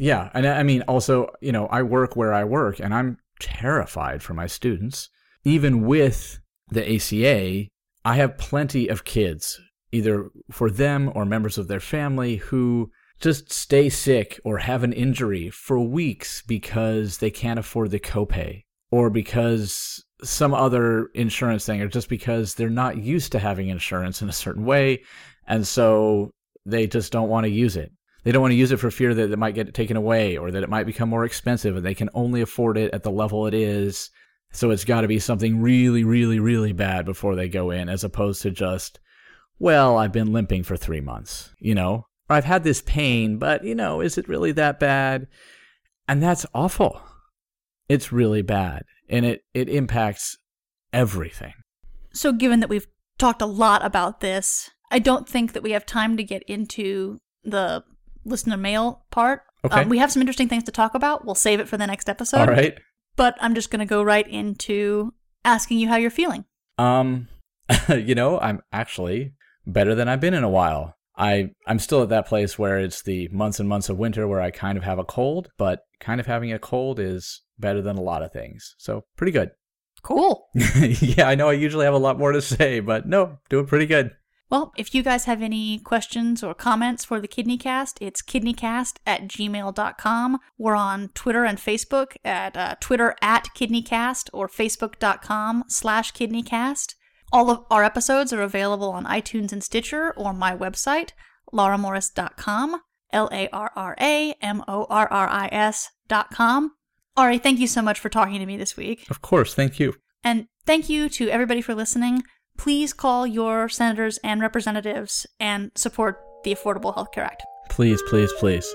Speaker 2: Yeah. And I mean, also, you know, I work where I work and I'm terrified for my students. Even with the ACA, I have plenty of kids, either for them or members of their family, who just stay sick or have an injury for weeks because they can't afford the copay or because some other insurance thing or just because they're not used to having insurance in a certain way. And so they just don't want to use it. They don't want to use it for fear that it might get taken away or that it might become more expensive and they can only afford it at the level it is so it's got to be something really really really bad before they go in as opposed to just well i've been limping for 3 months you know I've had this pain, but you know, is it really that bad? And that's awful. It's really bad. And it, it impacts everything.
Speaker 1: So, given that we've talked a lot about this, I don't think that we have time to get into the listener mail part.
Speaker 2: Okay. Um,
Speaker 1: we have some interesting things to talk about. We'll save it for the next episode.
Speaker 2: All right.
Speaker 1: But I'm just going to go right into asking you how you're feeling.
Speaker 2: Um, you know, I'm actually better than I've been in a while. I I'm still at that place where it's the months and months of winter where I kind of have a cold, but kind of having a cold is better than a lot of things. So pretty good.
Speaker 1: Cool.
Speaker 2: yeah, I know I usually have a lot more to say, but no, doing pretty good.
Speaker 1: Well, if you guys have any questions or comments for the KidneyCast, it's kidneycast at gmail.com. We're on Twitter and Facebook at uh, Twitter at KidneyCast or Facebook.com slash KidneyCast. All of our episodes are available on iTunes and Stitcher or my website, larramorris.com, dot com. Ari, thank you so much for talking to me this week.
Speaker 2: Of course, thank you.
Speaker 1: And thank you to everybody for listening. Please call your senators and representatives and support the Affordable Health Care Act.
Speaker 2: Please, please, please.